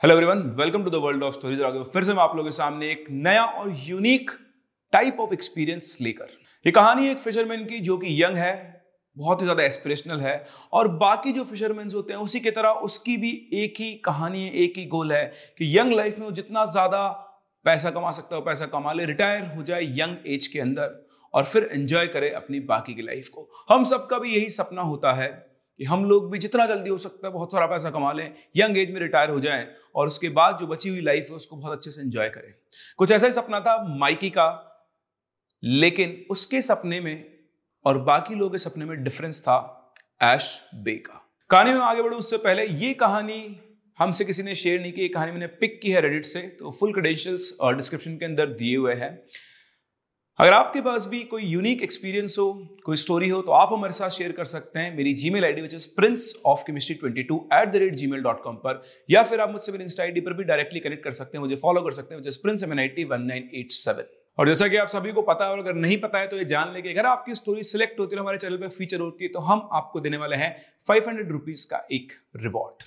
Hello everyone welcome to the world of stories फिर से मैं आप लोगों के सामने एक नया और यूनिक टाइप ऑफ़ एक्सपीरियंस लेकर। ये कहानी एक फिशरमैन की जो कि यंग है, बहुत ही ज़्यादा एस्पिरेशनल है और बाकी जो फिशरमैन होते हैं, उसी की तरह उसकी भी एक ही कहानी है, एक ही गोल है कि यंग लाइफ में वो जितना ज़्यादा पैसा कमा सकता हो पैसा कमा ले रिटायर हो जाए यंग एज के अंदर और फिर एंजॉय करे अपनी बाकी की लाइफ को। हम सबका भी यही सपना होता है कि हम लोग भी जितना जल्दी हो सकता है बहुत सारा पैसा कमा लें, यंग एज में रिटायर हो जाएँ और उसके बाद जो बची हुई लाइफ है उसको बहुत अच्छे से एंजॉय करें। कुछ ऐसा ही सपना था माइकी का, लेकिन उसके सपने में और बाकी लोगों के सपने में डिफरेंस था एश बे का। कहानी में आगे बढ़ू, उससे पहले ये कहानी हमसे किसी ने शेयर नहीं की, ये कहानी मैंने पिक की है रेडिट से तो फुल क्रेडेंशियल्स और डिस्क्रिप्शन के अंदर दिए हुए हैं। अगर आपके पास भी कोई यूनिक एक्सपीरियंस हो, कोई स्टोरी हो तो आप हमारे साथ शेयर कर सकते हैं। मेरी Gmail ID which is Prince of chemistry twenty two at the rate G mail dot com पर, या फिर आप मुझसे मेरी इंस्टा आईडी पर भी डायरेक्टली कनेक्ट कर सकते हैं, मुझे फॉलो कर सकते हैं Prince M N I T one nine eight seven और जैसा कि आप सभी को पता है, और अगर नहीं पता है तो ये जान लेके अगर आपकी स्टोरी सिलेक्ट होती है, हमारे चैनल पे फीचर होती है तो हम आपको देने वाले हैं फाइव हंड्रेड रुपीज़ का एक रिवॉर्ड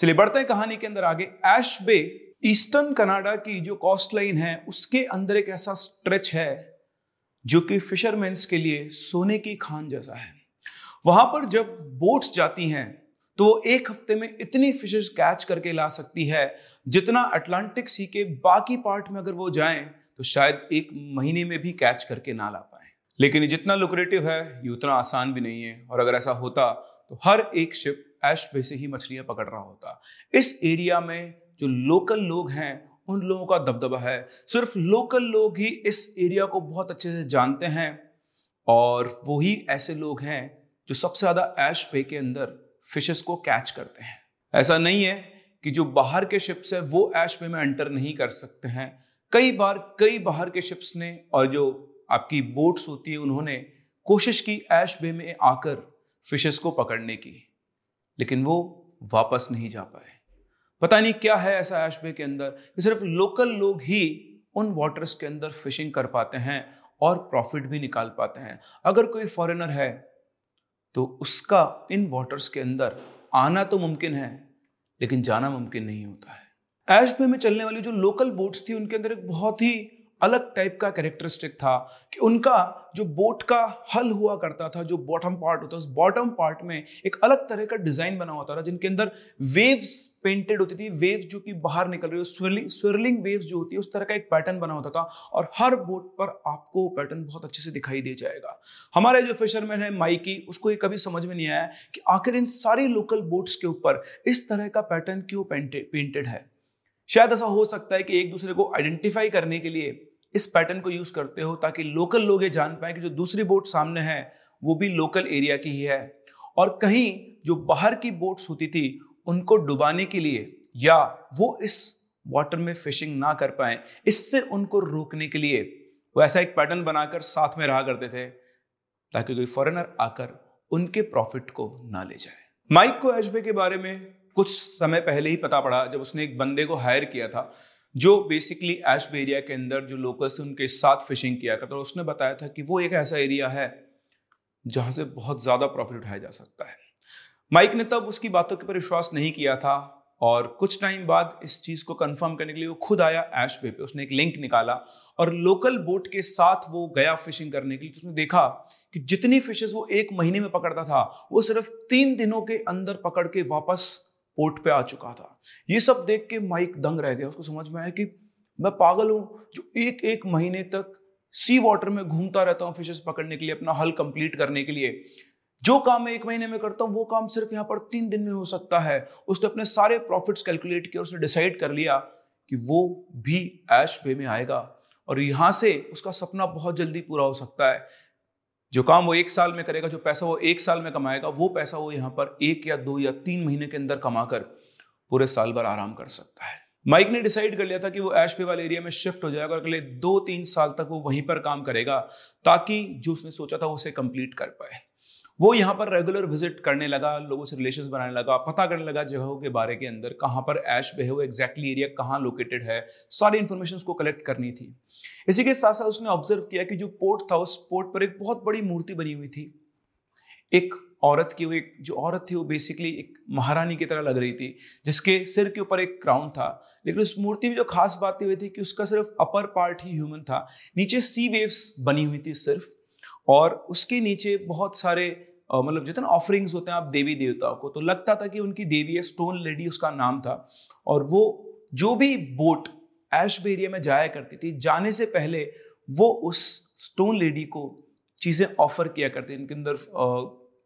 चलिए बढ़ते हैं कहानी के अंदर आगे। एश बे ईस्टर्न कनाडा की जो कॉस्ट लाइन है, उसके अंदर एक ऐसा स्ट्रेच है जो कि फिशरमैन्स के लिए सोने की खान जैसा है। वहाँ पर जब बोट्स जाती हैं तो वो एक हफ़्ते में इतनी फिशेस कैच करके ला सकती है, जितना अटलांटिक सी के बाकी पार्ट में अगर वो जाएँ तो शायद एक महीने में भी कैच करके ना ला पाए। लेकिन ये जितना लुक्रेटिव है, ये उतना आसान भी नहीं है। और अगर ऐसा होता तो हर एक शिप ऐश पे से ही मछलियाँ पकड़ रहा होता। इस एरिया में जो लोकल लोग हैं उन लोगों का दबदबा है। सिर्फ़ लोकल लोग ही इस एरिया को बहुत अच्छे से जानते हैं और वही ऐसे लोग हैं जो सबसे ज़्यादा ऐश पे के अंदर फिशेस को कैच करते हैं। ऐसा नहीं है कि जो बाहर के शिप्स है, वो ऐश पे में एंटर नहीं कर सकते हैं। कई बार, कई बाहर के शिप्स ने और जो आपकी बोट्स होती है, उन्होंने कोशिश की ऐश बे में आकर फिशेस को पकड़ने की, लेकिन वो वापस नहीं जा पाए। पता नहीं क्या है ऐसा ऐश बे के अंदर कि सिर्फ़ लोकल लोग ही उन वाटर्स के अंदर फिशिंग कर पाते हैं और प्रॉफिट भी निकाल पाते हैं। अगर कोई फॉरेनर है तो उसका इन वाटर्स के अंदर आना तो मुमकिन है, लेकिन जाना मुमकिन नहीं होता है। ऐश बे में चलने वाली जो लोकल बोट्स थी, उनके अंदर एक बहुत ही अलग टाइप का कैरेक्टरिस्टिक था कि उनका जो बोट का हल हुआ करता था, जो बॉटम पार्ट होता था उस बॉटम पार्ट में एक अलग तरह का डिज़ाइन बना होता था, जिनके अंदर वेव्स पेंटेड होती थी वेव्स जो कि बाहर निकल रही हो स्विरलिंग स्विरलिंग वेव्स जो होती है, उस तरह का एक पैटर्न बना होता था, और हर बोट पर आपको पैटर्न बहुत अच्छे से दिखाई दे जाएगा। हमारे जो फिशरमैन है माइकी उसको ये कभी समझ में नहीं आया कि आखिर इन सारी लोकल बोट्स के ऊपर इस तरह का पैटर्न क्यों पेंटेड है? शायद ऐसा हो सकता है कि एक दूसरे को आइडेंटिफाई करने के लिए इस पैटर्न को यूज़ करते हो ताकि लोकल लोग ये जान पाए कि जो दूसरी बोट सामने है, वो भी लोकल एरिया की ही है। और कहीं जो बाहर की बोट्स होती थी, उनको डुबाने के लिए या वो इस वाटर में फिशिंग ना कर पाए, इससे उनको रोकने के लिए वो ऐसा एक पैटर्न बनाकर साथ में रहा करते थे, ताकि कोई फॉरेनर आकर उनके प्रॉफिट को ना ले जाए। माइक को एजबे के बारे में कुछ समय पहले ही पता पड़ा, जब उसने एक बंदे को हायर किया था। जो बेसिकली एश एरिया के अंदर जो लोकल्स थे, उनके साथ फिशिंग किया करता तो उसने बताया था कि वो एक ऐसा एरिया है जहाँ से बहुत ज़्यादा प्रॉफिट उठाया जा सकता है। माइक ने तब उसकी बातों के ऊपर विश्वास नहीं किया था और कुछ टाइम बाद इस चीज़ को कंफर्म करने के लिए वो खुद आया एश पे पे। उसने एक लिंक निकाला और लोकल बोट के साथ वो गया फिशिंग करने के लिए। तो उसने देखा कि जितनी फिशेस वो एक महीने में पकड़ता था, वो सिर्फ़ तीन दिनों के अंदर पकड़ के वापस पोर्ट पे आ चुका था। ये सब देख के माइक दंग रह गया। उसको समझ में आया कि मैं पागल हूँ जो एक एक महीने तक सी वाटर में घूमता रहता हूँ फिशेस पकड़ने के लिए, अपना हल कंप्लीट करने के लिए। जो काम मैं एक महीने में करता हूँ, वो काम सिर्फ़ यहाँ पर तीन दिन में हो सकता है। उसने अपने सारे प्रॉफिट्स कैलकुलेट किए, उसने डिसाइड कर लिया कि वो भी ऐश पे में आएगा। और यहाँ से उसका सपना बहुत जल्दी पूरा हो सकता है। जो काम वो एक साल में करेगा, जो पैसा वो एक साल में कमाएगा, वो पैसा वो यहाँ पर एक या दो या तीन महीने के अंदर कमाकर पूरे साल भर आराम कर सकता है। माइक ने डिसाइड कर लिया था कि वो ऐश पे वाले एरिया में शिफ्ट हो जाएगा और अगले दो तीन साल तक वो वहीं पर काम करेगा, ताकि जो उसने सोचा था उसे कंप्लीट कर पाए। वो यहाँ पर रेगुलर विज़िट करने लगा, लोगों से रिलेशन बनाने लगा, पता करने लगा जगहों के बारे के अंदर कहाँ पर ऐश बे वो एग्जैक्टली एरिया कहाँ लोकेटेड है, सारी इन्फॉर्मेशन को कलेक्ट करनी थी। इसी के साथ साथ उसने ऑब्ज़र्व किया कि जो पोर्ट था, उस पोर्ट पर एक बहुत बड़ी मूर्ति बनी हुई थी। एक औरत की वो एक जो औरत थी, वो बेसिकली एक महारानी की तरह लग रही थी, जिसके सिर के ऊपर एक क्राउन था। लेकिन उस मूर्ति में जो खास बात हुई थी कि उसका सिर्फ़ अपर पार्ट ही ह्यूमन था, नीचे सी वेव्स बनी हुई थी सिर्फ़। और उसके नीचे बहुत सारे मतलब जो ना ऑफरिंग्स होते हैं आप देवी देवताओं को तो लगता था कि उनकी देवी है स्टोन लेडी उसका नाम था। और वो जो भी बोट ऐश एरिया में जाया करती थी, जाने से पहले वो उस स्टोन लेडी को चीज़ें ऑफ़र किया करते इनके अंदर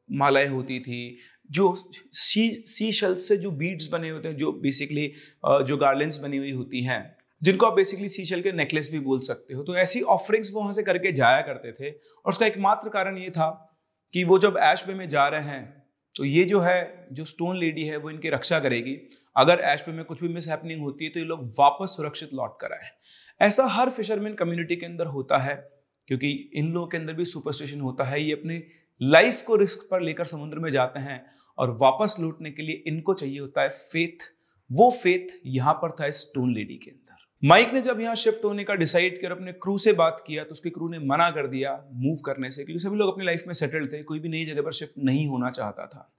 मालाएँ होती थी, जो सी सी शेल्स से जो बीड्स बने होते हैं, जो बेसिकली जो गार्लेंस बनी हुई होती हैं। जिनको आप बेसिकली सी शेल के नेकलेस भी बोल सकते हो। तो ऐसी ऑफरिंग्स वहाँ से करके जाया करते थे। और उसका एकमात्र कारण ये था कि वो जब ऐश में जा रहे हैं तो ये जो है, जो स्टोन लेडी है, वो इनकी रक्षा करेगी। अगर ऐश में कुछ भी मिस हैपनिंग होती है तो ये लोग वापस सुरक्षित लौट कर आए। ऐसा हर फिशरमैन कम्युनिटी के अंदर होता है, क्योंकि इन लोगों के अंदर भी सुपरस्टिशन होता है। ये अपनी लाइफ को रिस्क पर लेकर समुद्र में जाते हैं और वापस लौटने के लिए इनको चाहिए होता है फेथ वो फेथ यहाँ पर था इस स्टोन लेडी के। अंदर माइक ने जब यहाँ शिफ्ट होने का डिसाइड किया अपने क्रू से बात किया तो उसके क्रू ने मना कर दिया मूव करने से, क्योंकि सभी लोग अपनी लाइफ में सेटल्ड थे, कोई भी नई जगह पर शिफ्ट नहीं होना चाहता था।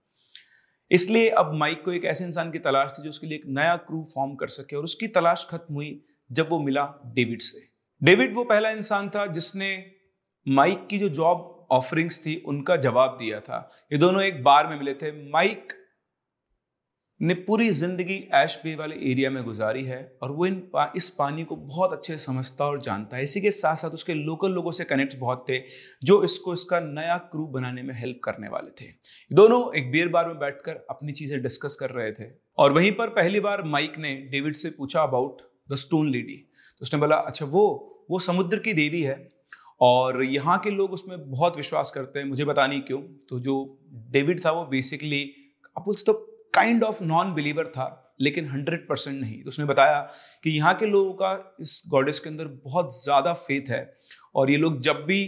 इसलिए अब माइक को एक ऐसे इंसान की तलाश थी जो उसके लिए एक नया क्रू फॉर्म कर सके, और उसकी तलाश खत्म हुई जब वो मिला डेविड से। डेविड वो पहला इंसान था जिसने माइक की जो जॉब ऑफरिंग्स थी, उनका जवाब दिया था। ये दोनों एक बार में मिले थे। माइक ने पूरी ज़िंदगी ऐश बे वाले एरिया में गुजारी है और वो इन पा, इस पानी को बहुत अच्छे से समझता और जानता है। इसी के साथ साथ उसके लोकल लोगों से कनेक्ट बहुत थे जो इसको इसका नया क्रू बनाने में हेल्प करने वाले थे। दोनों एक बियर बार में बैठकर अपनी चीज़ें डिस्कस कर रहे थे। और वहीं पर पहली बार माइक ने डेविड से पूछा अबाउट द स्टोन लेडी तो उसने बोला अच्छा वो वो समुद्र की देवी है और यहाँ के लोग उसमें बहुत विश्वास करते हैं मुझे बता नहीं क्यों। तो जो डेविड था वो बेसिकली आप तो काइंड ऑफ़ नॉन बिलीवर था, लेकिन हंड्रेड परसेंट नहीं। तो उसने बताया कि यहाँ के लोगों का इस गॉडेस के अंदर बहुत ज़्यादा फेथ है और ये लोग जब भी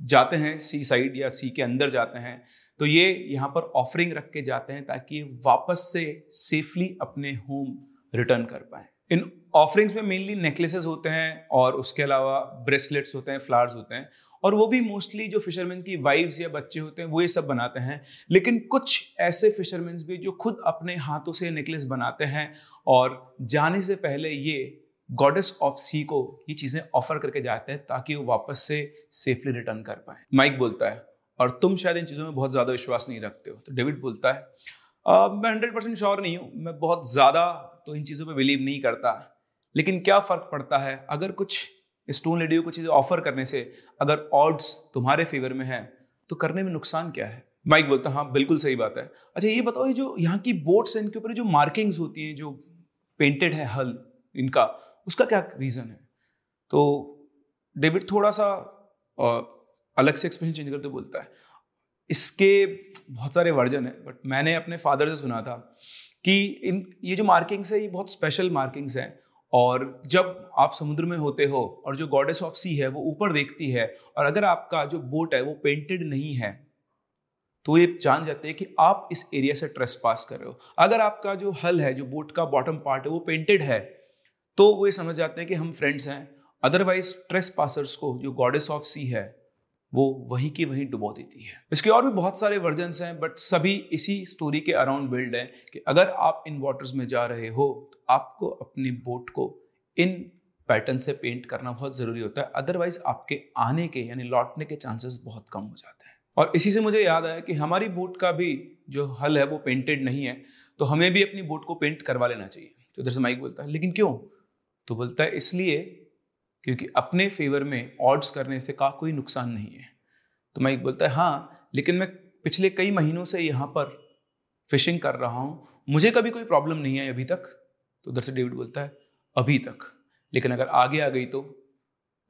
जाते हैं सी साइड या सी के अंदर जाते हैं तो ये यहाँ पर ऑफरिंग रख के जाते हैं ताकि वापस से सेफली अपने होम रिटर्न कर पाए। इन ऑफरिंग्स में मेनली नेकलेसेस होते हैं और उसके अलावा ब्रेसलेट्स होते हैं फ्लावर्स होते हैं और वो भी मोस्टली जो फिशरमैन की वाइफ्स या बच्चे होते हैं वो ये सब बनाते हैं। लेकिन कुछ ऐसे फिशरमैन भी जो खुद अपने हाथों से नेकलेस बनाते हैं और जाने से पहले ये गॉडेस ऑफ़ सी को ये चीज़ें ऑफ़र करके जाते हैं ताकि वो वापस से सेफली रिटर्न कर पाए। माइक बोलता है और तुम शायद इन चीज़ों में बहुत ज़्यादा विश्वास नहीं रखते हो। तो डेविड बोलता है आ, मैं हंड्रेड परसेंट श्योर नहीं हूँ। मैं बहुत ज़्यादा तो इन चीज़ों पर बिलीव नहीं करता। लेकिन क्या फ़र्क पड़ता है? अगर कुछ स्टोन लेडी को चीज़ें ऑफ़र करने से अगर ऑड्स तुम्हारे फेवर में है तो करने में नुकसान क्या है? माइक बोलता हाँ बिल्कुल सही बात है। अच्छा ये बताओ, ये जो यहाँ की बोट्स हैं, इनके ऊपर जो मार्किंग्स होती हैं, जो पेंटेड है हल, इनका, उसका क्या रीज़न है? तो डेविड थोड़ा सा अलग से एक्सप्रेशन चेंज करते बोलता है, इसके बहुत सारे वर्जन है बट मैंने अपने फादर से सुना था कि इन, ये जो मार्किंग्स है, ये बहुत स्पेशल मार्किंग्स हैं और जब आप समुद्र में होते हो और जो गॉडेस ऑफ़ सी है, वो ऊपर देखती है और अगर आपका जो बोट है, वो पेंटेड नहीं है तो ये जान जाते हैं कि आप इस एरिया से ट्रेस पास कर रहे हो। अगर आपका जो हल है, जो बोट का बॉटम पार्ट है, वो पेंटेड है तो वो ये समझ जाते हैं कि हम फ्रेंड्स हैं। अदरवाइज़ ट्रेस पासर्स को जो गॉडेस ऑफ़ सी है वो वहीं की वहीं डुबो देती है। इसके और भी बहुत सारे वर्जन हैं बट सभी इसी स्टोरी के अराउंड बिल्ड है कि अगर आप इन वाटर्स में जा रहे हो तो आपको अपनी बोट को इन पैटर्न से पेंट करना बहुत ज़रूरी होता है। अदरवाइज़ आपके आने के, यानी लौटने के चांसेस बहुत कम हो जाते हैं। और इसी से मुझे याद आया कि हमारी बोट का भी जो हल है, वो पेंटेड नहीं है तो हमें भी अपनी बोट को पेंट करवा लेना चाहिए। तो इधर से माइक बोलता है, लेकिन क्यों? तो बोलता है, इसलिए क्योंकि अपने फेवर में ऑड्स करने से का कोई नुकसान नहीं है। तो माइक बोलता है हाँ लेकिन मैं पिछले कई महीनों से यहाँ पर फिशिंग कर रहा हूँ। मुझे कभी कोई प्रॉब्लम नहीं आई अभी तक। तो उधर से डेविड बोलता है, अभी तक। लेकिन अगर आगे आ गई तो?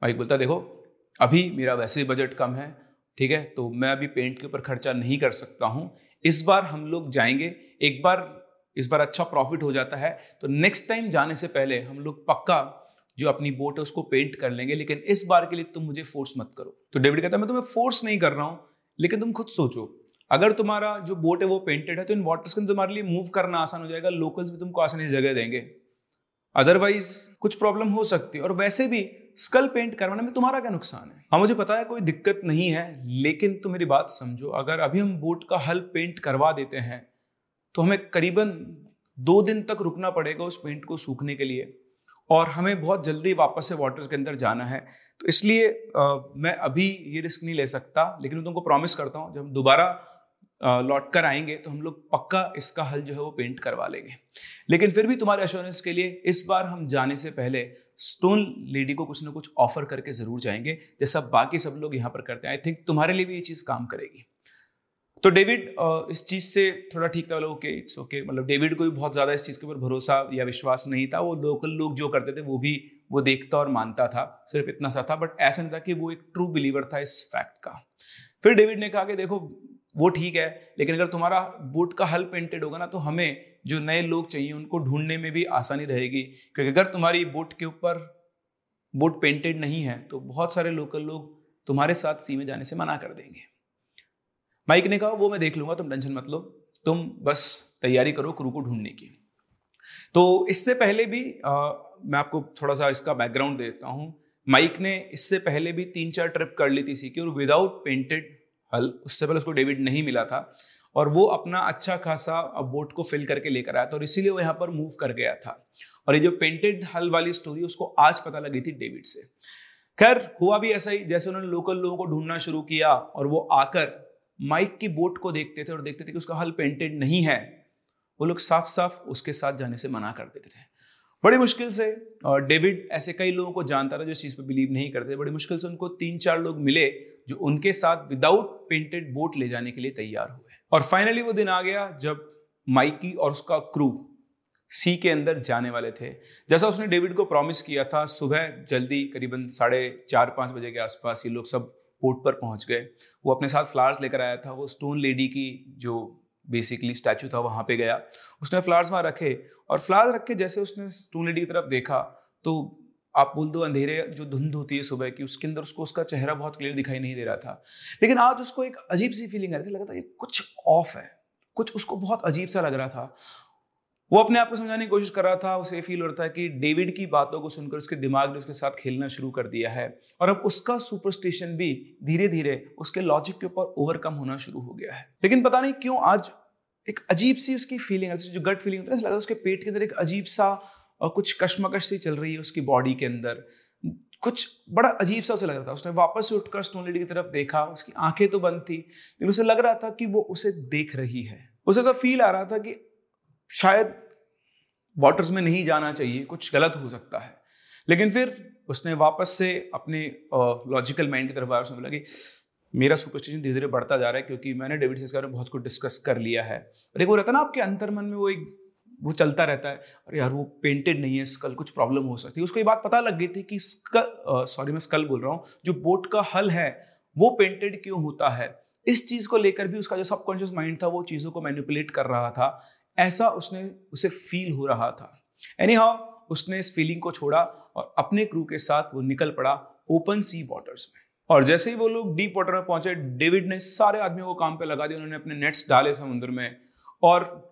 माइक बोलता है, देखो, अभी मेरा वैसे ही बजट कम है, ठीक है? तो मैं अभी पेंट के ऊपर खर्चा नहीं कर सकता हूँ। इस बार हम लोग जाएँगे। एक बार, इस बार अच्छा प्रॉफिट हो जाता है। तो नेक्स्ट टाइम जाने से पहले हम लोग पक्का जो अपनी बोट है, उसको पेंट कर लेंगे, लेकिन इस बार के लिए तुम मुझे फोर्स मत करो। तो डेविड कहता है, मैं तुम्हें फोर्स नहीं कर रहा हूँ, लेकिन तुम खुद सोचो। अगर तुम्हारा जो बोट है, वो पेंटेड है तो इन वाटर्स के तुम्हारे लिए मूव करना आसान हो जाएगा लोकल्स भी तुमको आसानी जगह देंगे। अदरवाइज़ कुछ प्रॉब्लम हो सकती है। और वैसे भी स्कल पेंट करवाने में तुम्हारा क्या नुकसान है? हाँ मुझे पता है, कोई दिक्कत नहीं है, लेकिन तुम मेरी बात समझो। अगर अभी हम बोट का हल पेंट करवा देते हैं तो हमें करीबन दो दिन तक रुकना पड़ेगा उस पेंट को सूखने के लिए। और हमें बहुत जल्दी वापस से वाटर के अंदर जाना है। तो इसलिए आ, मैं अभी ये रिस्क नहीं ले सकता लेकिन मैं तुमको प्रॉमिस करता हूँ जब हम दोबारा लौट कर आएँगे तो हम लोग पक्का इसका हल जो है वो पेंट करवा लेंगे। लेकिन फिर भी तुम्हारे एश्योरेंस के लिए इस बार हम जाने से पहले स्टोन लेडी को कुछ ना कुछ ऑफ़र करके ज़रूर जाएँगे जैसा बाकी सब लोग यहाँ पर करते हैं। आई थिंक तुम्हारे लिए भी ये चीज़ काम करेगी। तो डेविड इस चीज़ से थोड़ा ठीक था ओके, इट्स ओके। मतलब डेविड को भी बहुत ज़्यादा इस चीज़ के ऊपर भरोसा या विश्वास नहीं था। वो लोकल लोग जो करते थे, वो भी, वो देखता और मानता था, सिर्फ़ इतना सा था, बट ऐसा नहीं था कि वो एक ट्रू बिलीवर था इस फैक्ट का। फिर डेविड ने कहा कि, देखो, वो ठीक है, लेकिन अगर तुम्हारा बूट का हल पेंटेड होगा ना तो हमें जो नए लोग चाहिए, उनको ढूँढने में भी आसानी रहेगी। क्योंकि अगर तुम्हारी बोट के ऊपर बोट पेंटेड नहीं है तो बहुत सारे लोकल लोग तुम्हारे साथ सी में जाने से मना कर देंगे। माइक ने कहा वो मैं देख लूँगा तुम टेंशन मत लो। तुम बस तैयारी करो क्रू को ढूँढने की। तो इससे पहले भी आ, मैं आपको थोड़ा सा इसका बैकग्राउंड देता हूँ। माइक ने इससे पहले भी तीन चार ट्रिप कर ली थी सी की और विदाउट पेंटेड हल उससे पहले उसको डेविड नहीं मिला था और वो अपना अच्छा खासा बोट को फिल करके लेकर आया था और इसीलिए वो यहाँ पर मूव कर गया था। और ये जो पेंटेड हल वाली स्टोरी उसको आज पता लगी थी डेविड से। खैर हुआ भी ऐसा ही जैसे उन्होंने लोकल लोगों को ढूंढना शुरू किया और वो आकर माइक की बोट को देखते थे और देखते थे कि उसका हल पेंटेड नहीं है। वो लोग साफ़ साफ़ उसके साथ जाने से मना कर देते थे। बड़ी मुश्किल से, और डेविड ऐसे कई लोगों को जानता था जो इस चीज़ पर बिलीव नहीं करते बड़ी मुश्किल से उनको तीन चार लोग मिले जो उनके साथ विदाउट पेंटेड बोट ले जाने के लिए तैयार हुए। और फाइनली वो दिन आ गया जब माइकी और उसका क्रू सी के अंदर जाने वाले थे। जैसा उसने डेविड को प्रॉमिस किया था, सुबह जल्दी करीबन साढ़े चार पाँच बजे के आसपास ये लोग सब पोर्ट पर पहुँच गए। वो अपने साथ फ्लावर्स लेकर आया था। वो स्टोन लेडी की जो बेसिकली स्टैचू था, वहाँ पे गया। उसने फ्लावर्स वहाँ रखे और फ्लावर्स रख के जैसे उसने स्टोन लेडी की तरफ़ देखा तो आप बोल दो अंधेरे जो धुंध होती है सुबह की, उसके अंदर उसको उसका चेहरा बहुत क्लियर दिखाई नहीं दे रहा था। लेकिन आज उसको एक अजीब सी फीलिंग आ रही थी, लगा था कि कुछ ऑफ़ है। कुछ उसको बहुत अजीब सा लग रहा था। वो अपने आप को समझाने की कोशिश कर रहा था, उसे फील हो रहा था कि डेविड की बातों को सुनकर उसके दिमाग ने उसके साथ खेलना शुरू कर दिया है। और अब उसका सुपरस्टिशन भी धीरे धीरे उसके लॉजिक के ऊपर ओवरकम होना शुरू हो गया है। लेकिन पता नहीं क्यों आज एक अजीब सी उसकी फीलिंग जो गट फीलिंग होती है लगा उसके पेट के अंदर एक अजीब सा कुछ कश्मकश सी चल रही है उसकी बॉडी के अंदर। कुछ बड़ा अजीब सा उसे लग रहा था। उसने वापस से उठकर स्टोन लेडी की तरफ़ देखा, उसकी आँखें तो बंद थी, लेकिन उसे लग रहा था कि वो उसे देख रही है। उसे ऐसा फील आ रहा था कि शायद वाटर्स में नहीं जाना चाहिए, कुछ गलत हो सकता है। लेकिन फिर उसने वापस से अपने लॉजिकल माइंड की तरफ़ आया उसने बोला कि मेरा सुपरस्टिशन धीरे धीरे बढ़ता जा रहा है क्योंकि मैंने डेविड से बारे में बहुत कुछ डिस्कस कर लिया है। और एक वो रहता है ना आपके अंतर मन में वो एक, वो चलता रहता है, अरे यार, वो पेंटेड नहीं है स्कल कुछ प्रॉब्लम हो सकती है। उसको ये बात पता लग गई थी कि स्कल सॉरी मैं स्कल बोल रहा हूँ, जो बोट का हल है, वो पेंटेड क्यों होता है? इस चीज़ को लेकर भी उसका जो सबकॉन्शियस माइंड था, वो चीज़ों को मैनिपुलेट कर रहा था। ऐसा उसने, उसे फील हो रहा था। एनी हाउ उसने इस फीलिंग को छोड़ा और अपने क्रू के साथ वो निकल पड़ा ओपन सी वाटर्स में। और जैसे ही वो लोग डीप वाटर में पहुँचे डेविड ने सारे आदमियों को काम पे लगा दिया, उन्होंने अपने नेट्स डाले समुद्र में। और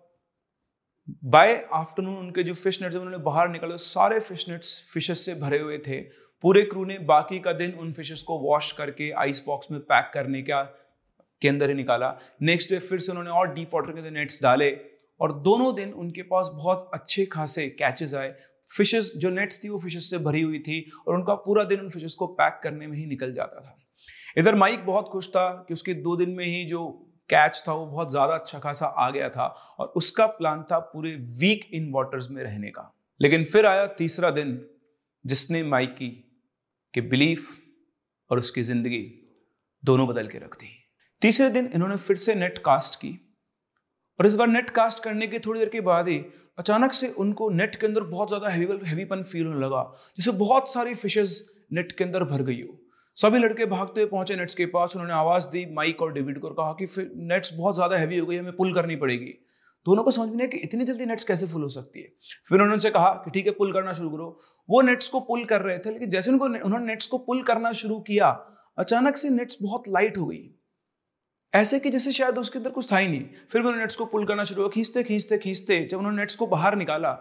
बाय आफ्टरनून उनके जो फ़िश नेट्स उन्होंने बाहर निकाले सारे फ़िश नेट्स फिशेस से भरे हुए थे। पूरे क्रू ने बाकी का दिन उन फिशेस को वॉश करके आइस बॉक्स में पैक करने का, के अंदर ही निकाला। नेक्स्ट डे फिर से उन्होंने और डीप वाटर के अंदर नेट्स डाले। और दोनों दिन उनके पास बहुत अच्छे खासे कैचेस आए। फिशेस जो नेट्स थी, वो फिशेस से भरी हुई थी और उनका पूरा दिन उन फिशेस को पैक करने में ही निकल जाता था। इधर माइक बहुत खुश था कि उसके दो दिन में ही जो कैच था, वो बहुत ज़्यादा अच्छा खासा आ गया था और उसका प्लान था पूरे वीक इन वाटर्स में रहने का। लेकिन फिर आया तीसरा दिन, जिसने माइकी के बिलीफ और उसकी ज़िंदगी दोनों बदल के रख दी। तीसरे दिन इन्होंने फिर से नेट कास्ट की। और इस बार नेट कास्ट करने के थोड़ी देर के बाद ही अचानक से उनको नेट के अंदर बहुत ज़्यादा हैवी हैवीपन फील होने लगा जैसे बहुत सारी फिशेज नेट के अंदर भर गई हो। सभी लड़के भागते हुए पहुँचे नेट्स के पास, उन्होंने आवाज़ दी माइक और डेविड को और कहा कि फिर नेट्स बहुत ज़्यादा हैवी हो गई, हमें पुल करनी पड़ेगी। दोनों को समझ में कि इतनी जल्दी नेट्स कैसे फुल हो सकती है। फिर उन्होंने उनसे कहा कि ठीक है पुल करना शुरू करो। वो नेट्स को पुल कर रहे थे, लेकिन जैसे उनको, उन्होंने नेट्स को पुल करना शुरू किया, अचानक से नेट्स बहुत लाइट हो गई। ऐसे कि जैसे शायद उसके अंदर कुछ था ही नहीं। फिर भी उन्होंने नेट्स को पुल करना शुरू हुआ खींचते खींचते खींचते। जब उन्होंने नेट्स को बाहर निकाला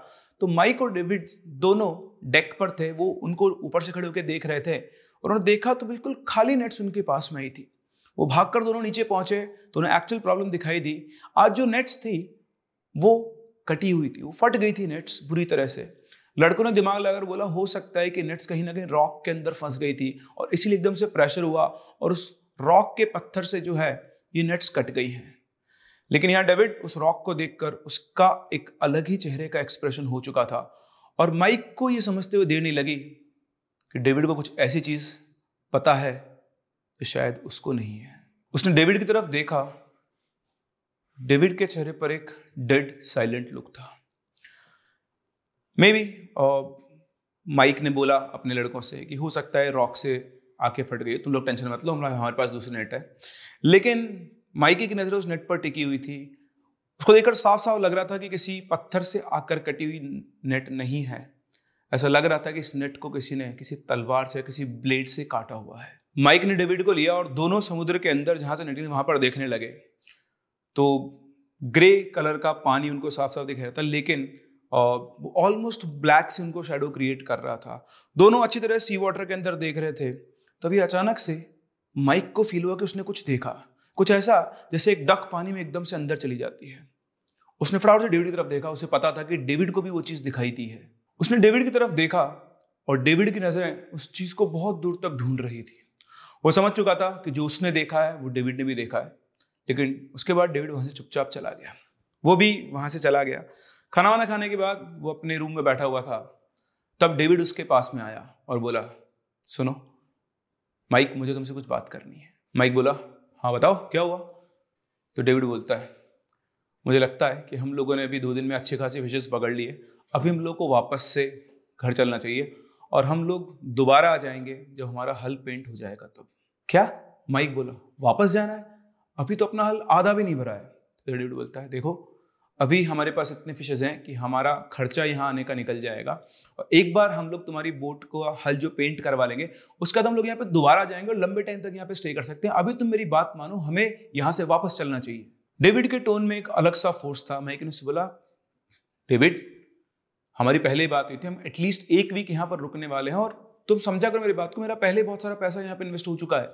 तो माइक और डेविड दोनों डेक पर थे, वो उनको ऊपर से खड़े होकर देख रहे थे। और उन्होंने देखा तो बिल्कुल खाली नेट्स उनके पास में आई थी। वो भागकर दोनों नीचे पहुँचे तो उन्हें एक्चुअल प्रॉब्लम दिखाई दी। आज जो नेट्स थी, वो कटी हुई थी, वो फट गई थी नेट्स बुरी तरह से। लड़कों ने दिमाग लगाकर बोला, हो सकता है कि नेट्स कहीं ना कहीं रॉक के अंदर फंस गई थी। और इसीलिए एकदम से प्रेशर हुआ और उस रॉक के पत्थर से जो है ये नेट्स कट गई हैं। लेकिन यहाँ डेविड उस रॉक को देखकर उसका एक अलग ही चेहरे का एक्सप्रेशन हो चुका था और माइक को ये समझते हुए देर नहीं लगी कि डेविड को कुछ ऐसी चीज़ पता है जो शायद उसको नहीं है। उसने डेविड की तरफ़ देखा। डेविड के चेहरे पर एक डेड साइलेंट लुक था। मे बी माइक ने बोला अपने लड़कों से कि हो सकता है रॉक से आके फट गई, तुम लोग टेंशन मत लो हम हमारे पास दूसरी नेट है। लेकिन माइकी की नज़र उस नेट पर टिकी हुई थी। उसको देखकर साफ़ साफ़ लग रहा था कि किसी पत्थर से आकर कटी हुई नेट नहीं है। ऐसा लग रहा था कि इस नेट को किसी ने, किसी तलवार से, किसी ब्लेड से काटा हुआ है। माइक ने डेविड को लिया और दोनों समुद्र के अंदर जहाँ से नेटिंग वहाँ पर देखने लगे। तो ग्रे कलर का पानी उनको साफ़ साफ़ दिख रहा था लेकिन ऑलमोस्ट ब्लैक से उनको शेडो क्रिएट कर रहा था। दोनों अच्छी तरह सी वाटर के अंदर देख रहे थे। तभी अचानक से माइक को फील हुआ कि उसने कुछ देखा। कुछ ऐसा जैसे एक डक पानी में एकदम से अंदर चली जाती है। उसने फटाफट से डेविड की तरफ़ देखा। उसे पता था कि डेविड को भी वो चीज़ दिखाई दी है। उसने डेविड की तरफ़ देखा और डेविड की नज़रें उस चीज़ को बहुत दूर तक ढूंढ रही थी। वो समझ चुका था कि जो उसने देखा है, वो डेविड ने भी देखा है। लेकिन उसके बाद डेविड वहाँ से चुपचाप चला गया। वो भी वहाँ से चला गया। खाना वाना खाने के बाद वो अपने रूम में बैठा हुआ था। तब डेविड उसके पास में आया और बोला, सुनो माइक, मुझे तुमसे कुछ बात करनी है। माइक बोला हाँ बताओ, क्या हुआ? तो डेविड बोलता है, मुझे लगता है कि हम लोगों ने अभी दो दिन में अच्छे खासे फिशेस पकड़ लिए। अभी हम लोग को वापस से घर चलना चाहिए और हम लोग दोबारा आ जाएँगे जब हमारा हल पेंट हो जाएगा तब। क्या? माइक बोला, वापस जाना है? अभी तो अपना हल आधा भी नहीं भरा है। तो डेविड बोलता है, देखो अभी हमारे पास इतने फिशेज हैं कि हमारा खर्चा यहाँ आने का निकल जाएगा। और एक बार हम लोग तुम्हारी बोट को हल जो पेंट करवा लेंगे उसके बाद हम लोग यहाँ पे दोबारा जाएँगे और लंबे टाइम तक यहाँ पे स्टे कर सकते हैं। अभी तुम मेरी बात मानो, हमें यहाँ से वापस चलना चाहिए। डेविड के टोन में एक अलग सा फोर्स था। मैं उससे बोला डेविड हमारी पहले बात हुई थी, हम एटलीस्ट एक वीक यहाँ पर रुकने वाले हैं और तुम समझा करो मेरी बात को, मेरा पहले बहुत सारा पैसा यहाँ पे इन्वेस्ट हो चुका है।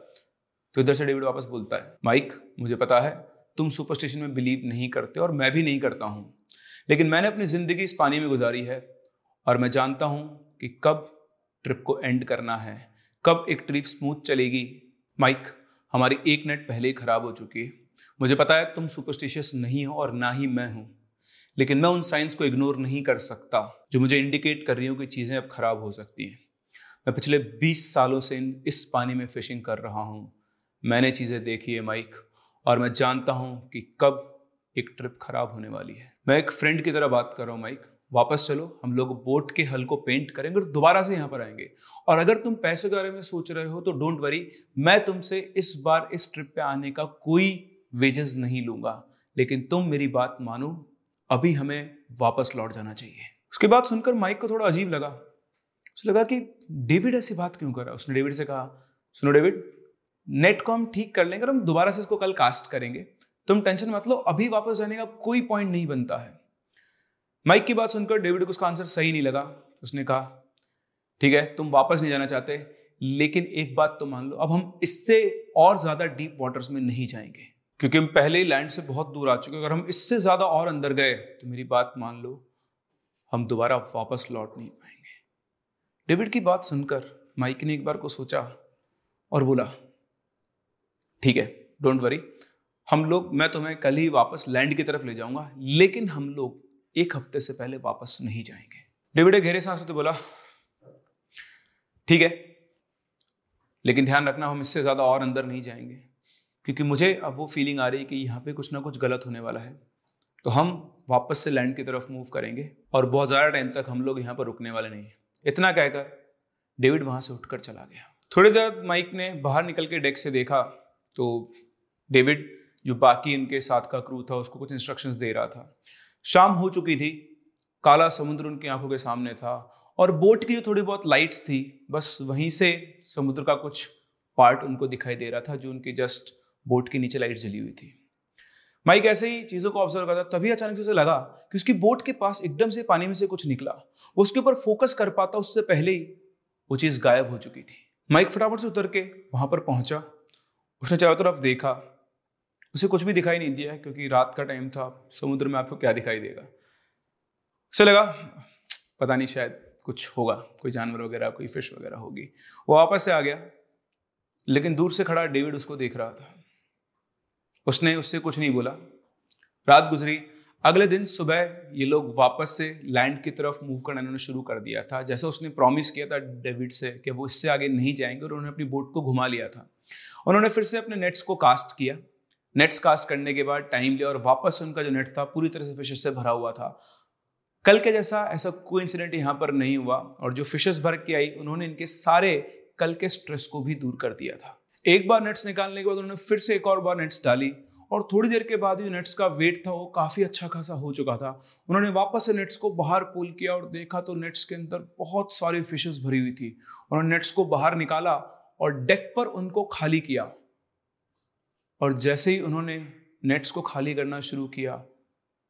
तो इधर से डेविड वापस बोलता है माइक मुझे पता है तुम सुपरस्टिशन में बिलीव नहीं करते और मैं भी नहीं करता हूँ। लेकिन मैंने अपनी ज़िंदगी इस पानी में गुजारी है और मैं जानता हूँ कि कब ट्रिप को एंड करना है, कब एक ट्रिप स्मूथ चलेगी। माइक हमारी एक नेट पहले ही ख़राब हो चुकी है। मुझे पता है तुम सुपरस्टिशियस नहीं हो और ना ही मैं हूँ। लेकिन मैं उन साइंस को इग्नोर नहीं कर सकता जो मुझे इंडिकेट कर रही हूँ कि चीज़ें अब ख़राब हो सकती हैं। मैं पिछले 20 सालों से इस पानी में फिशिंग कर रहा हूँ। मैंने चीज़ें देखी है माइक और मैं जानता हूँ कि कब एक ट्रिप खराब होने वाली है। मैं एक फ्रेंड की तरह बात कर रहा हूँ माइक वापस चलो, हम लोग बोट के हल को पेंट करेंगे और दोबारा से यहाँ पर आएँगे। और अगर तुम पैसे के बारे में सोच रहे हो तो डोंट वरी मैं तुमसे इस बार इस ट्रिप पे आने का कोई वेजेस नहीं लूँगा। लेकिन तुम मेरी बात मानो, अभी हमें वापस लौट जाना चाहिए। उसके बाद सुनकर माइक को थोड़ा अजीब लगा। उसे लगा कि डेविड ऐसी बात क्यों कर रहा उसने डेविड से कहा, सुनो डेविड नेट को हम ठीक कर लेंगे और हम दोबारा से इसको कल कास्ट करेंगे। तुम टेंशन मत लो, अभी वापस जाने का कोई पॉइंट नहीं बनता है। माइक की बात सुनकर डेविड को उसका आंसर सही नहीं लगा। उसने कहा, ठीक है, तुम वापस नहीं जाना चाहते, लेकिन एक बात तो मान लो, अब हम इससे और ज़्यादा डीप वाटर्स में नहीं जाएँगे। क्योंकि हम पहले ही लैंड से बहुत दूर आ चुके हैं। अगर हम इससे ज़्यादा और अंदर गए तो मेरी बात मान लो, हम दोबारा वापस लौट नहीं पाएँगे। डेविड की बात सुनकर माइक ने एक बार को सोचा और बोला ठीक है डोंट वरी हम लोग, मैं तुम्हें कल ही वापस लैंड की तरफ़ ले जाऊँगा, लेकिन हम लोग एक हफ़्ते से पहले वापस नहीं जाएँगे। डेविड घेरे सांस तो बोला, ठीक है, लेकिन ध्यान रखना, हम इससे ज़्यादा और अंदर नहीं जाएँगे, क्योंकि मुझे अब वो फीलिंग आ रही है कि यहाँ पे कुछ ना कुछ गलत होने वाला है। तो हम वापस से लैंड की तरफ़ मूव करेंगे, और बहुत ज़्यादा टाइम तक हम लोग यहाँ पर रुकने वाले नहीं इतना कहकर डेविड वहाँ से उठकर चला गया। थोड़ी देर माइक ने बाहर निकल के डेक से देखा तो डेविड जो बाकी इनके साथ का क्रू था, उसको कुछ इंस्ट्रक्शंस दे रहा था। शाम हो चुकी थी, काला समुद्र उनकी आँखों के सामने था और बोट की जो थोड़ी बहुत लाइट्स थी, बस वहीं से समुद्र का कुछ पार्ट उनको दिखाई दे रहा था, जो उनके जस्ट बोट के नीचे लाइट जली हुई थी। माइक ऐसे ही चीज़ों को ऑब्ज़र्व करता तभी अचानक से उसे लगा कि उसकी बोट के पास एकदम से पानी में से कुछ निकला। वो उसके ऊपर फोकस कर पाता, उससे पहले ही वो चीज़ गायब हो चुकी थी। माइक फटाफट से उतर के वहाँ पर पहुँचा। उसने चारों तरफ़ देखा। उसे कुछ भी दिखाई नहीं दिया, क्योंकि रात का टाइम था, समुद्र में आपको क्या दिखाई देगा? उसे लगा, पता नहीं शायद कुछ होगा, कोई जानवर वगैरह, कोई फ़िश वगैरह होगी। वो वापस से आ गया, लेकिन दूर से खड़ा डेविड उसको देख रहा था। उसने उससे कुछ नहीं बोला। रात गुजरी, अगले दिन सुबह ये लोग वापस से लैंड की तरफ़ मूव करना इन्होंने शुरू कर दिया था। जैसे उसने प्रॉमिस किया था डेविड से, कि वो इससे आगे नहीं जाएँगे और उन्होंने अपनी बोट को घुमा लिया था। उन्होंने फिर से अपने नेट्स को कास्ट किया। नेट्स कास्ट करने के बाद टाइम लिया और वापस उनका जो नेट था, पूरी तरह से फिशेस से भरा हुआ था। कल के जैसा ऐसा कोई इंसिडेंट यहाँ पर नहीं हुआ और जो फिशेस भर के आई, उन्होंने इनके सारे कल के स्ट्रेस को भी दूर कर दिया था। एक बार नेट्स निकालने के बाद उन्होंने फिर से एक और बार नेट्स डाली और थोड़ी देर के बाद ही नेट्स का वेट था, वो काफ़ी अच्छा खासा हो चुका था। उन्होंने वापस से नेट्स को बाहर पुल किया और देखा तो नेट्स के अंदर बहुत सारी फिशेस भरी हुई थी। उन्होंने नेट्स को बाहर निकाला और डेक पर उनको खाली किया। और जैसे ही उन्होंने नेट्स को खाली करना शुरू किया,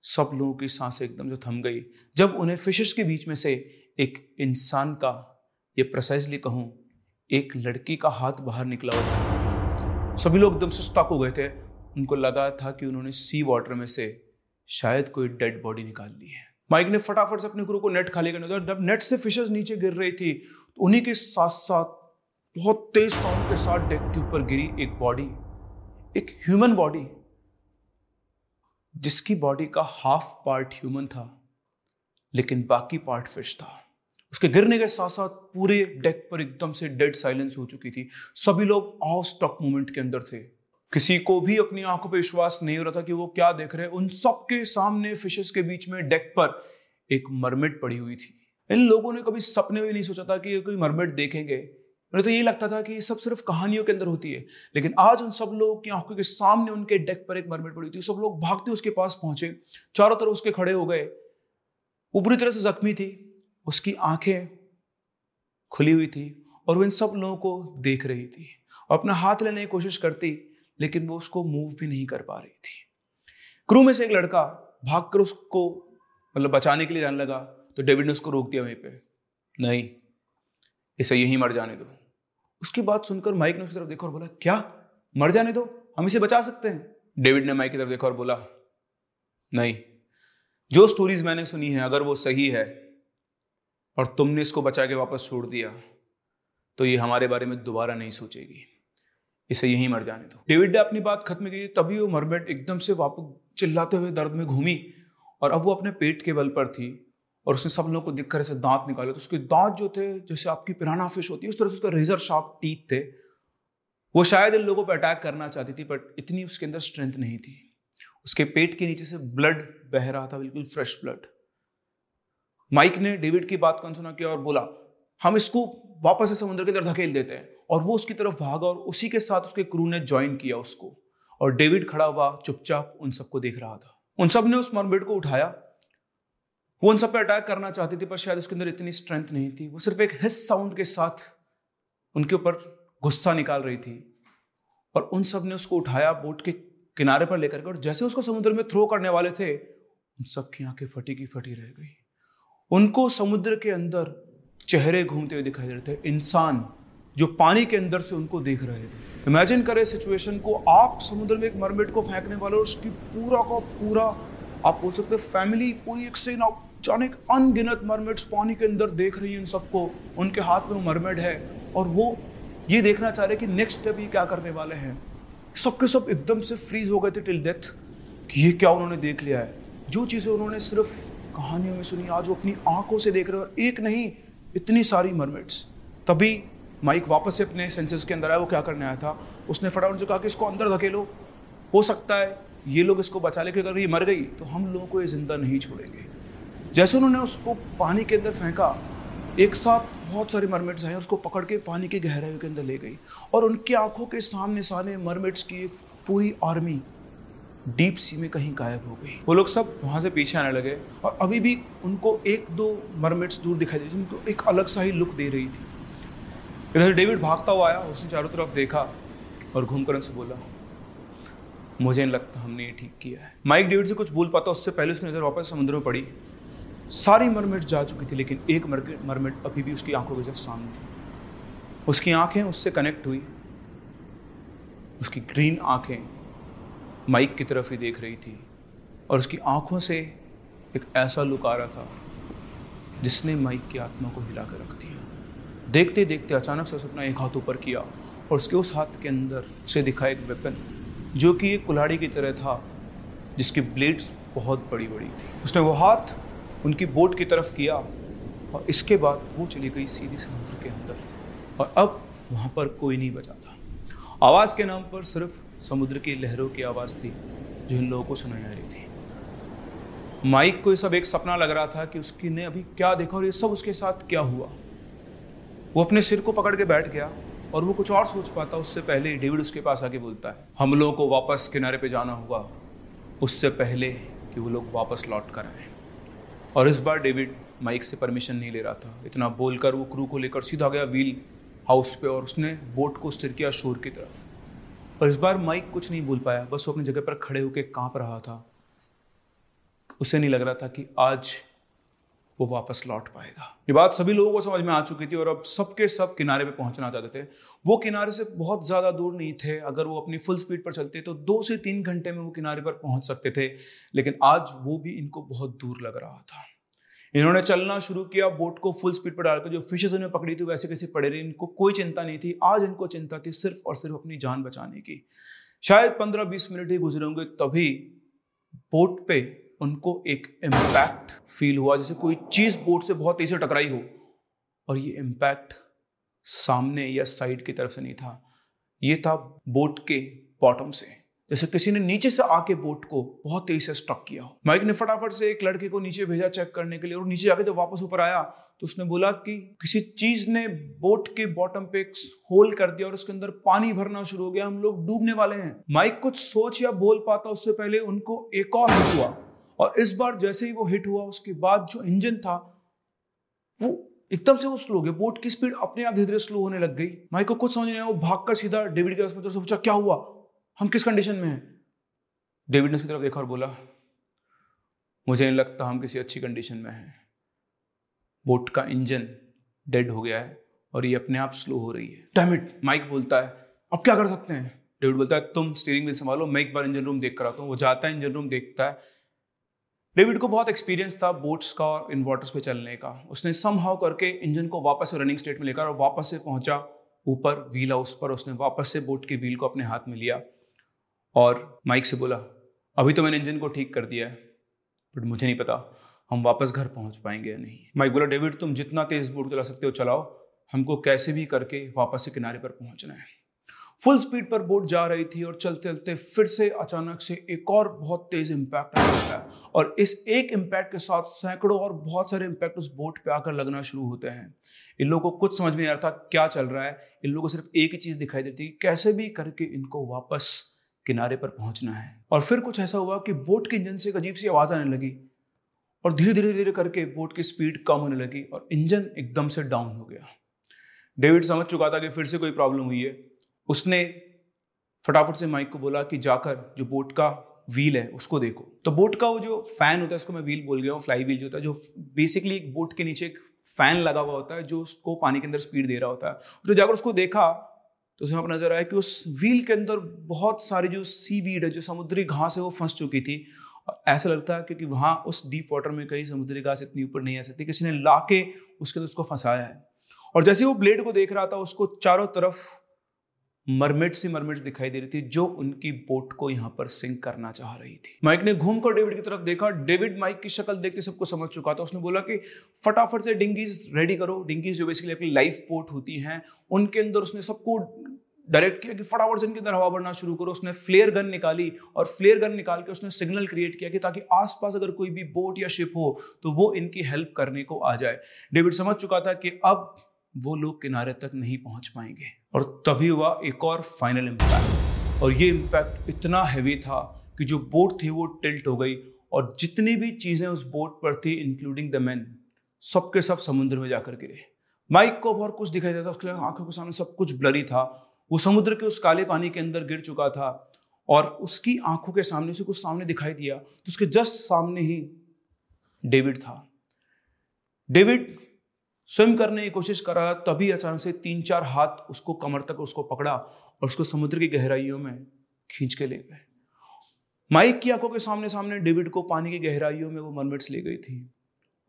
सब लोगों की साँसें एकदम जो थम गई। जब उन्हें फिशेस के बीच में से एक इंसान का, ये प्रोसाइजली कहूँ, एक लड़की का हाथ बाहर निकला हुआ था सभी लोग एकदम से स्टक हो गए थे। उनको लगा था कि उन्होंने सी वाटर में से शायद कोई डेड बॉडी निकाल ली है। माइक ने फटाफट से अपने गुरु को नेट खाली करने दिया जब नेट से फिशेस नीचे गिर रही थी तो उन्हीं के साथ साथ बहुत तेज साउंड के साथ डेक के ऊपर गिरी एक बॉडी एक ह्यूमन बॉडी जिसकी बॉडी का हाफ़ पार्ट ह्यूमन था, लेकिन बाकी पार्ट फ़िश था। उसके गिरने के साथ साथ पूरे डेक पर एकदम से डेड साइलेंस हो चुकी थी। सभी लोग ऑफ़ स्टॉक मूवमेंट के अंदर थे। किसी को भी अपनी आँखों पर विश्वास नहीं हो रहा था कि वो क्या देख रहे हैं। उन सबके सामने फिशेस के बीच में डेक पर एक मरमिट पड़ी हुई थी। इन लोगों ने कभी सपने में नहीं सोचा था कि कोई मरमिट देखेंगे। मुझे तो यही लगता था कि ये सब सिर्फ़ कहानियों के अंदर होती है। लेकिन आज उन सब लोगों की आँखों के सामने उनके डेक पर एक मरमिट पड़ी थी। सब लोग भागते उसके पास पहुँचे। चारों तरफ़ उसके खड़े हो गए। वो बुरी तरह से जख्मी थी। उसकी आँखें खुली हुई थी और वो इन सब लोगों को देख रही थी। और अपना हाथ लेने की कोशिश करती, लेकिन वो उसको मूव भी नहीं कर पा रही थी। क्रू में से एक लड़का भागकर उसको मतलब बचाने के लिए जाने लगा। तो डेविड ने उसको रोक दिया वहीं पे। नहीं, इसे यहीं मर जाने दो। उसकी बात सुनकर माइक ने उसकी तरफ़ देखा और बोला, क्या? मर जाने दो, हम इसे बचा सकते हैं? डेविड ने माइक की तरफ़ देखा और बोला, नहीं, जो स्टोरीज मैंने सुनी है, अगर वो सही है और तुमने इसको बचा के वापस छोड़ दिया तो ये हमारे बारे में दोबारा नहीं सोचेगी। इसे यहीं मर जाने दो। डेविड ने अपनी बात खत्म की, तभी वो मरबेट एकदम से वापस चिल्लाते हुए दर्द में घूमी और अब वो अपने पेट के बल पर थी। और उसने सब लोगों को दिख कर ऐसे दांत निकाले। तो उसके दांत जो थे, जैसे आपकी पिराना फ़िश होती है, उस तरह से उसका रेजर शार्प टीथ थे। वो शायद इन लोगों पर अटैक करना चाहती थी बट इतनी उसके अंदर स्ट्रेंथ नहीं थी। उसके पेट के नीचे से ब्लड बह रहा था, बिल्कुल फ्रेश ब्लड माइक ने डेविड की बात को सुना किया और बोला, हम इसको वापस से समुद्र की तरफ़ धकेल देते हैं। और वो उसकी तरफ़ भागा और उसी के साथ उसके क्रू ने ज्वाइन किया उसको। और डेविड खड़ा हुआ, चुपचाप उन सबको देख रहा था। उन सबने उस मरमेड को उठाया। वो उन सब पे अटैक करना चाहती थी, पर शायद उसके अंदर इतनी स्ट्रेंथ नहीं थी। वो सिर्फ़ एक हिस साउंड के साथ उनके ऊपर गुस्सा निकाल रही थी। और उन सबने उसको उठाया बोट के किनारे पर लेकर के, और जैसे उसको समुद्र में थ्रो करने वाले थे, उन सब की आँखें फटी की फटी रह गई। उनको समुद्र के अंदर चेहरे घूमते हुए दिखाई दे रहे थे। इंसान जो पानी के अंदर से उनको देख रहे थे। इमेजिन करें सिचुएशन को, आप समुद्र में एक मरमेट को फेंकने वाले और उसकी पूरा का पूरा, आप बोल सकते फैमिली पूरी एक सेना जाने अनगिनत मरमेड्स पानी के अंदर देख रही है उन सबको। उनके हाथ में वो मरमेड है और वो ये देखना चाह रहे कि नेक्स्ट स्टेप ये क्या करने वाले हैं। सबके सब एकदम से फ्रीज हो गए थे टिल डेथ कि ये क्या उन्होंने देख लिया है। जो चीज़ें उन्होंने सिर्फ़ कहानियों में सुनी, आज वो अपनी आँखों से देख रहे हो एक नहीं, इतनी सारी मरमेड्स। तभी माइक वापस से अपने सेंसेस के अंदर आया, वो क्या करने आया था? उसने फटाफट से कहा कि इसको अंदर धकेलो। हो सकता है ये लोग इसको बचा ले अगर ये मर गई तो हम लोगों को ये ज़िंदा नहीं छोड़ेंगे। जैसे उन्होंने उसको पानी के अंदर फेंका एक साथ बहुत सारे मरमेड्स आए उसको पकड़ के पानी की गहराइयों के अंदर ले गई और उनकी आँखों के सामने सामने मरमेड्स की एक पूरी आर्मी डीप सी में कहीं गायब हो गई। वो लोग सब वहाँ से पीछे आने लगे। और अभी भी उनको एक दो मरमेड्स दूर दिखाई दे रही थी उनको एक अलग सा ही लुक दे रही थी। इधर डेविड भागता हुआ आया उसने चारों तरफ़ देखा और घूमकर उनसे बोला मुझे नहीं लगता हमने ये ठीक किया है। माइक डेविड से कुछ बोल पाता उससे पहले उसकी नज़र वापस समुद्र में पड़ी। सारी मरमेट जा चुकी थी, लेकिन एक मरमेट अभी भी उसकी आँखों के जस्ट सामने थी। उसकी आँखें उससे कनेक्ट हुई। उसकी ग्रीन आँखें माइक की तरफ़ ही देख रही थी। और उसकी आँखों से एक ऐसा लुक आ रहा था, जिसने माइक की आत्मा को हिला कर रख दिया। देखते देखते अचानक से उसने अपना एक हाथ ऊपर किया और उसके उस हाथ के अंदर से दिखा एक वेपन जो कि एक कुल्हाड़ी की तरह था, जिसकी ब्लेड्स बहुत बड़ी बड़ी थी। उसने वो हाथ उनकी बोट की तरफ़ किया और इसके बाद वो चली गई सीधी समुद्र के अंदर। और अब वहाँ पर कोई नहीं बचा था। आवाज़ के नाम पर सिर्फ़ समुद्र की लहरों की आवाज़ थी, जो इन लोगों को सुनाई आ रही थी। माइक को ये सब एक सपना लग रहा था कि उसकी ने अभी क्या देखा और ये सब उसके साथ क्या हुआ। वो अपने सिर को पकड़ के बैठ गया और वो कुछ और सोच पाता, उससे पहले डेविड उसके पास आके बोलता है, हम लोगों को वापस किनारे पे जाना होगा उससे पहले कि वो लोग वापस लौट कर आए। और इस बार डेविड माइक से परमिशन नहीं ले रहा था। इतना बोलकर वो क्रू को लेकर सीधा गया व्हील हाउस पे और उसने बोट को स्थिर किया शोर की तरफ़। और इस बार माइक कुछ नहीं बोल पाया, बस वो अपनी जगह पर खड़े होकर काँप रहा था। उसे नहीं लग रहा था कि आज वो वापस लौट पाएगा। ये बात सभी लोगों को समझ में आ चुकी थी और अब सबके सब किनारे पे पहुँचना चाहते थे। वो किनारे से बहुत ज़्यादा दूर नहीं थे। अगर वो अपनी फुल स्पीड पर चलते तो दो से तीन घंटे में वो किनारे पर पहुँच सकते थे। लेकिन आज वो भी इनको बहुत दूर लग रहा था। इन्होंने चलना शुरू किया, बोट को फुल स्पीड पर डालकर, जो फिशेज उन्हें पकड़ी थी, वैसे कैसे पड़े रहे, इनको कोई चिंता नहीं थी। आज इनको चिंता थी सिर्फ़ और सिर्फ़ अपनी जान बचाने की। शायद पंद्रह बीस मिनट ही गुजरे होंगे, तभी बोट पे उनको एक इम्पैक्ट फील हुआ, जैसे कोई चीज़ बोट से बहुत तेज़ी से टकराई हो, और ये इम्पैक्ट सामने या साइड की तरफ़ से नहीं था। ये था बोट के बॉटम से। जैसे किसी ने नीचे से आके बोट को बहुत तेज़ी से स्टॉक किया हो। माइक ने फटाफट से एक लड़के को नीचे भेजा चेक करने के लिए, और नीचे जाके जब वापस ऊपर आया तो उसने बोला कि किसी चीज़ ने बोट के बॉटम पे एक होल कर दिया, और उसके अंदर पानी भरना शुरू हो गया, हम लोग डूबने वाले हैं। माइक कुछ सोच या बोल पाता, उससे पहले उनको एक और हुआ। और इस बार जैसे ही वो हिट हुआ, उसके बाद जो इंजन था, वो एकदम से वो स्लो हो गया। बोट की स्पीड अपने आप धीरे धीरे स्लो होने लग गई। माइक को कुछ समझ नहीं आया, वो भागकर सीधा डेविड के अस्पताल से पूछा, क्या हुआ? हम किस कंडीशन में हैं? डेविड ने उसकी तरफ़ देखा और बोला, मुझे नहीं लगता हम किसी अच्छी कंडीशन में हैं। बोट का इंजन डेड हो गया है और ये अपने आप स्लो हो रही है। डैमिट माइक बोलता है, अब क्या कर सकते हैं? डेविड बोलता है, तुम स्टीयरिंग व्हील संभालो, मैं एक बार इंजन रूम देख कर आता हूँ। वो जाता है इंजन रूम देखता है डेविड को बहुत एक्सपीरियंस था बोट्स का और इन वाटर्स पे चलने का। उसने सम हाउ करके इंजन को वापस से रनिंग स्टेट में लेकर और वापस से पहुँचा ऊपर व्हील हाउस पर। उसने वापस से बोट के व्हील को अपने हाथ में लिया और माइक से बोला, अभी तो मैंने इंजन को ठीक कर दिया है बट मुझे नहीं पता हम वापस घर पहुँच पाएँगे या नहीं। माइक बोला, डेविड, तुम जितना तेज बोट चला सकते हो, चलाओ। हमको कैसे भी करके वापस से किनारे पर पहुँचना है। फुल स्पीड पर बोट जा रही थी और चलते चलते फिर से अचानक से एक और बहुत तेज इम्पैक्ट आ जाता है। और इस एक इम्पैक्ट के साथ सैकड़ों और बहुत सारे इम्पैक्ट उस बोट पे आकर लगना शुरू होते हैं। इन लोगों को कुछ समझ में नहीं आ रहा था क्या चल रहा है। इन लोगों को सिर्फ़ एक ही चीज़ दिखाई देती है कैसे भी करके इनको वापस किनारे पर पहुँचना है। और फिर कुछ ऐसा हुआ कि बोट के इंजन से एक अजीब सी आवाज़ आने लगी और धीरे धीरे धीरे करके बोट की स्पीड कम होने लगी और इंजन एकदम से डाउन हो गया। डेविड समझ चुका था कि फिर से कोई प्रॉब्लम हुई है। उसने फटाफट से माइक को बोला कि जाकर जो बोट का व्हील है, उसको देखो। तो बोट का वो जो फ़ैन होता है, उसको मैं व्हील बोल गया हूँ फ्लाई व्हील जो होता है, जो बेसिकली एक बोट के नीचे एक फ़ैन लगा हुआ होता है, जो उसको पानी के अंदर स्पीड दे रहा होता है। तो जाकर उसको देखा तो उसमें अपना नज़र आया कि उस व्हील के अंदर बहुत सारी जो सी वीड है, जो समुद्री घास है, वो फंस चुकी थी। ऐसा लगता है क्योंकि वहाँ उस डीप वाटर में कहीं समुद्री घास इतनी ऊपर नहीं आ सकती, किसी ने ला के उसके अंदर उसको फंसाया है। और जैसे वो ब्लेड को देख रहा था, उसको चारों तरफ़ मरमिट्स ही मरमिट्स दिखाई दे रही थी, जो उनकी बोट को यहाँ पर सिंक करना चाह रही थी। माइक ने घूमकर डेविड की तरफ़ देखा। डेविड माइक की शक्ल देखते सबको समझ चुका था। उसने बोला कि फटाफट से डिंगीज रेडी करो। डिंगीज जो बेसिकली अपनी लाइफ बोट होती हैं, उनके अंदर उसने सबको डायरेक्ट किया कि फटाफट से इनके अंदर हवा बढ़ना शुरू करो। उसने फ्लेयर गन निकाली और फ्लेयर गन निकाल के उसने सिग्नल क्रिएट किया कि ताकि आसपास अगर कोई भी बोट या शिप हो तो वो इनकी हेल्प करने को आ जाए। डेविड समझ चुका था कि अब वो लोग किनारे तक नहीं पहुँच पाएँगे। और तभी हुआ एक और फाइनल इम्पैक्ट और ये इम्पैक्ट इतना हैवी था कि जो बोट थी वो टिल्ट हो गई और जितनी भी चीज़ें उस बोट पर थी इंक्लूडिंग द मैन सबके सब समुद्र में जाकर गिरे। माइक को और कुछ दिखाई देता, उसके आँखों के सामने सब कुछ ब्लरी था। वो समुद्र के उस काले पानी के अंदर गिर चुका था और उसकी आँखों के सामने उसे कुछ सामने दिखाई दिया तो उसके जस्ट सामने ही डेविड था। डेविड स्वयं करने की कोशिश कर रहा तभी अचानक से तीन चार हाथ उसको कमर तक उसको पकड़ा और उसको समुद्र की गहराइयों में खींच के ले गए। माइक की आँखों के सामने सामने डेविड को पानी की गहराइयों में वो मरमिट्स ले गई थी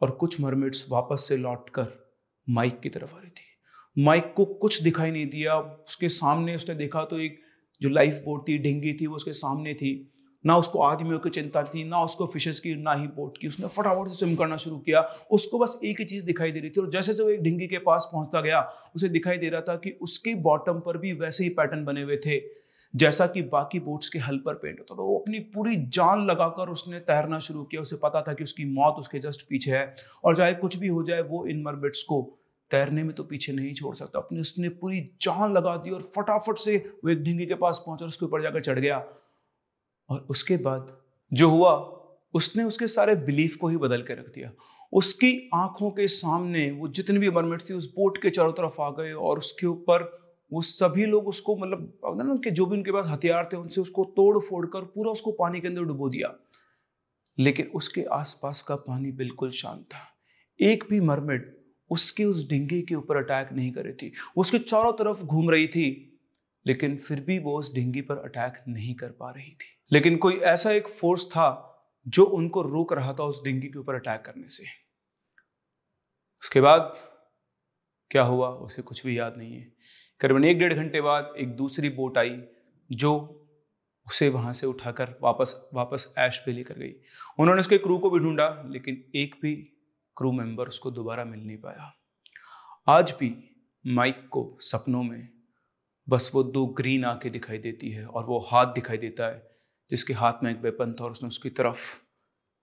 और कुछ मरमिट्स वापस से लौटकर माइक की तरफ़ आ रही थी। माइक को कुछ दिखाई नहीं दिया, उसके सामने उसने देखा तो एक जो लाइफ बोट थी, ढेंगी थी, वो उसके सामने थी। ना उसको आदमियों की चिंता थी, ना उसको फिशेस की, ना ही बोट की। उसने फटाफट से स्विम करना शुरू किया। उसको बस एक ही चीज़ दिखाई दे रही थी और जैसे जैसे वो एक ढिंगी के पास पहुँचता गया, उसे दिखाई दे रहा था कि उसके बॉटम पर भी वैसे ही पैटर्न बने हुए थे, जैसा कि बाकी बोट्स के हल पर पेंट होता तो वो अपनी पूरी जान लगाकर उसने तैरना शुरू किया। उसे पता था कि उसकी मौत उसके जस्ट पीछे है और चाहे कुछ भी हो जाए, वो इन मरबिट्स को तैरने में तो पीछे नहीं छोड़ सकता। अपने, उसने पूरी जान लगा दी और फटाफट से वो एक ढिंगी के पास पहुँचा उसके ऊपर जाकर चढ़ गया। और उसके बाद जो हुआ, उसने उसके सारे बिलीफ को ही बदल के रख दिया। उसकी आँखों के सामने वो जितने भी मरमेट थी, उस बोट के चारों तरफ़ आ गए और उसके ऊपर वो सभी लोग उसको मतलब उनके जो भी उनके पास हथियार थे, उनसे उसको तोड़ फोड़ कर पूरा उसको पानी के अंदर डुबो दिया। लेकिन उसके आसपास का पानी बिल्कुल शांत था। एक भी मरमिड उसके उस डिंगी के ऊपर अटैक नहीं कर थी। उसके चारों तरफ़ घूम रही थी। लेकिन फिर भी वो उस डिंगी पर अटैक नहीं कर पा रही थी। लेकिन कोई ऐसा एक फोर्स था जो उनको रोक रहा था उस डिंगी के ऊपर अटैक करने से। उसके बाद क्या हुआ? उसे कुछ भी याद नहीं है। करीबन एक डेढ़ घंटे बाद एक दूसरी बोट आई, जो उसे वहाँ से उठाकर वापस वापस ऐश पे लेकर गई। उन्होंने उसके क्रू को भी ढूंढा, लेकिन एक भी क्रू मेंबर उसको दोबारा मिल नहीं पाया। आज भी माइक को सपनों में बस वो दो ग्रीन आँखें दिखाई देती है और वो हाथ दिखाई देता है, जिसके हाथ में एक वेपन था और उसने उसकी तरफ़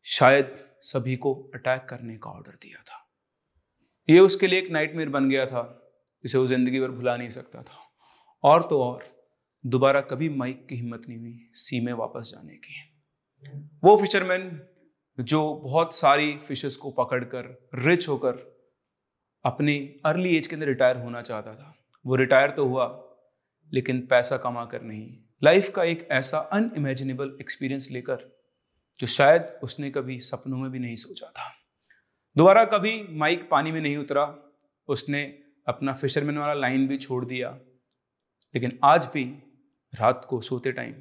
शायद सभी को अटैक करने का ऑर्डर दिया था। ये उसके लिए एक नाइटमेयर बन गया था, जिसे वो ज़िंदगी भर भुला नहीं सकता था। और तो और, दोबारा कभी माइक की हिम्मत नहीं हुई सी में वापस जाने की। वो फिशरमैन जो बहुत सारी फिशेस को पकड़कर रिच होकर अपनी अर्ली एज के अंदर रिटायर होना चाहता था, वो रिटायर तो हुआ लेकिन पैसा कमा कर नहीं। लाइफ का एक ऐसा अनइमेजिनेबल एक्सपीरियंस लेकर, जो शायद उसने कभी सपनों में भी नहीं सोचा था। दोबारा कभी माइक पानी में नहीं उतरा, उसने अपना फिशरमैन वाला लाइन भी छोड़ दिया। लेकिन आज भी रात को सोते टाइम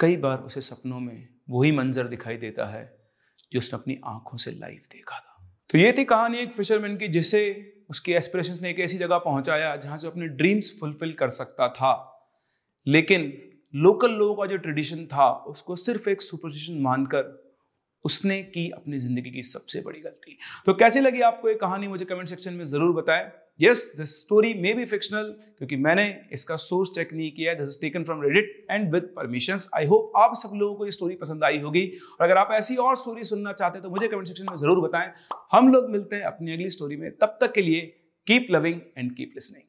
कई बार उसे सपनों में वही मंजर दिखाई देता है, जो उसने अपनी आँखों से लाइव देखा था। तो ये थी कहानी एक फिशरमैन की, जिसे उसकी एस्पिरेशन ने एक ऐसी जगह पहुँचाया जहाँ से अपने ड्रीम्स फुलफिल कर सकता था। लेकिन लोकल लोगों का जो ट्रेडिशन था, उसको सिर्फ़ एक सुपरस्टिशन मानकर उसने की अपनी ज़िंदगी की सबसे बड़ी गलती। तो कैसी लगी आपको ये कहानी? मुझे कमेंट सेक्शन में ज़रूर बताएँ। Yes this story may be fictional क्योंकि मैंने इसका सोर्स चेक नहीं किया this is taken from Reddit and with permissions I hope आप सब लोगों को ये स्टोरी पसंद आई होगी। और अगर आप ऐसी और स्टोरी सुनना चाहते हैं तो मुझे कमेंट सेक्शन में ज़रूर बताएँ। हम लोग मिलते हैं अपनी अगली स्टोरी में। तब तक के लिए keep loving and keep listening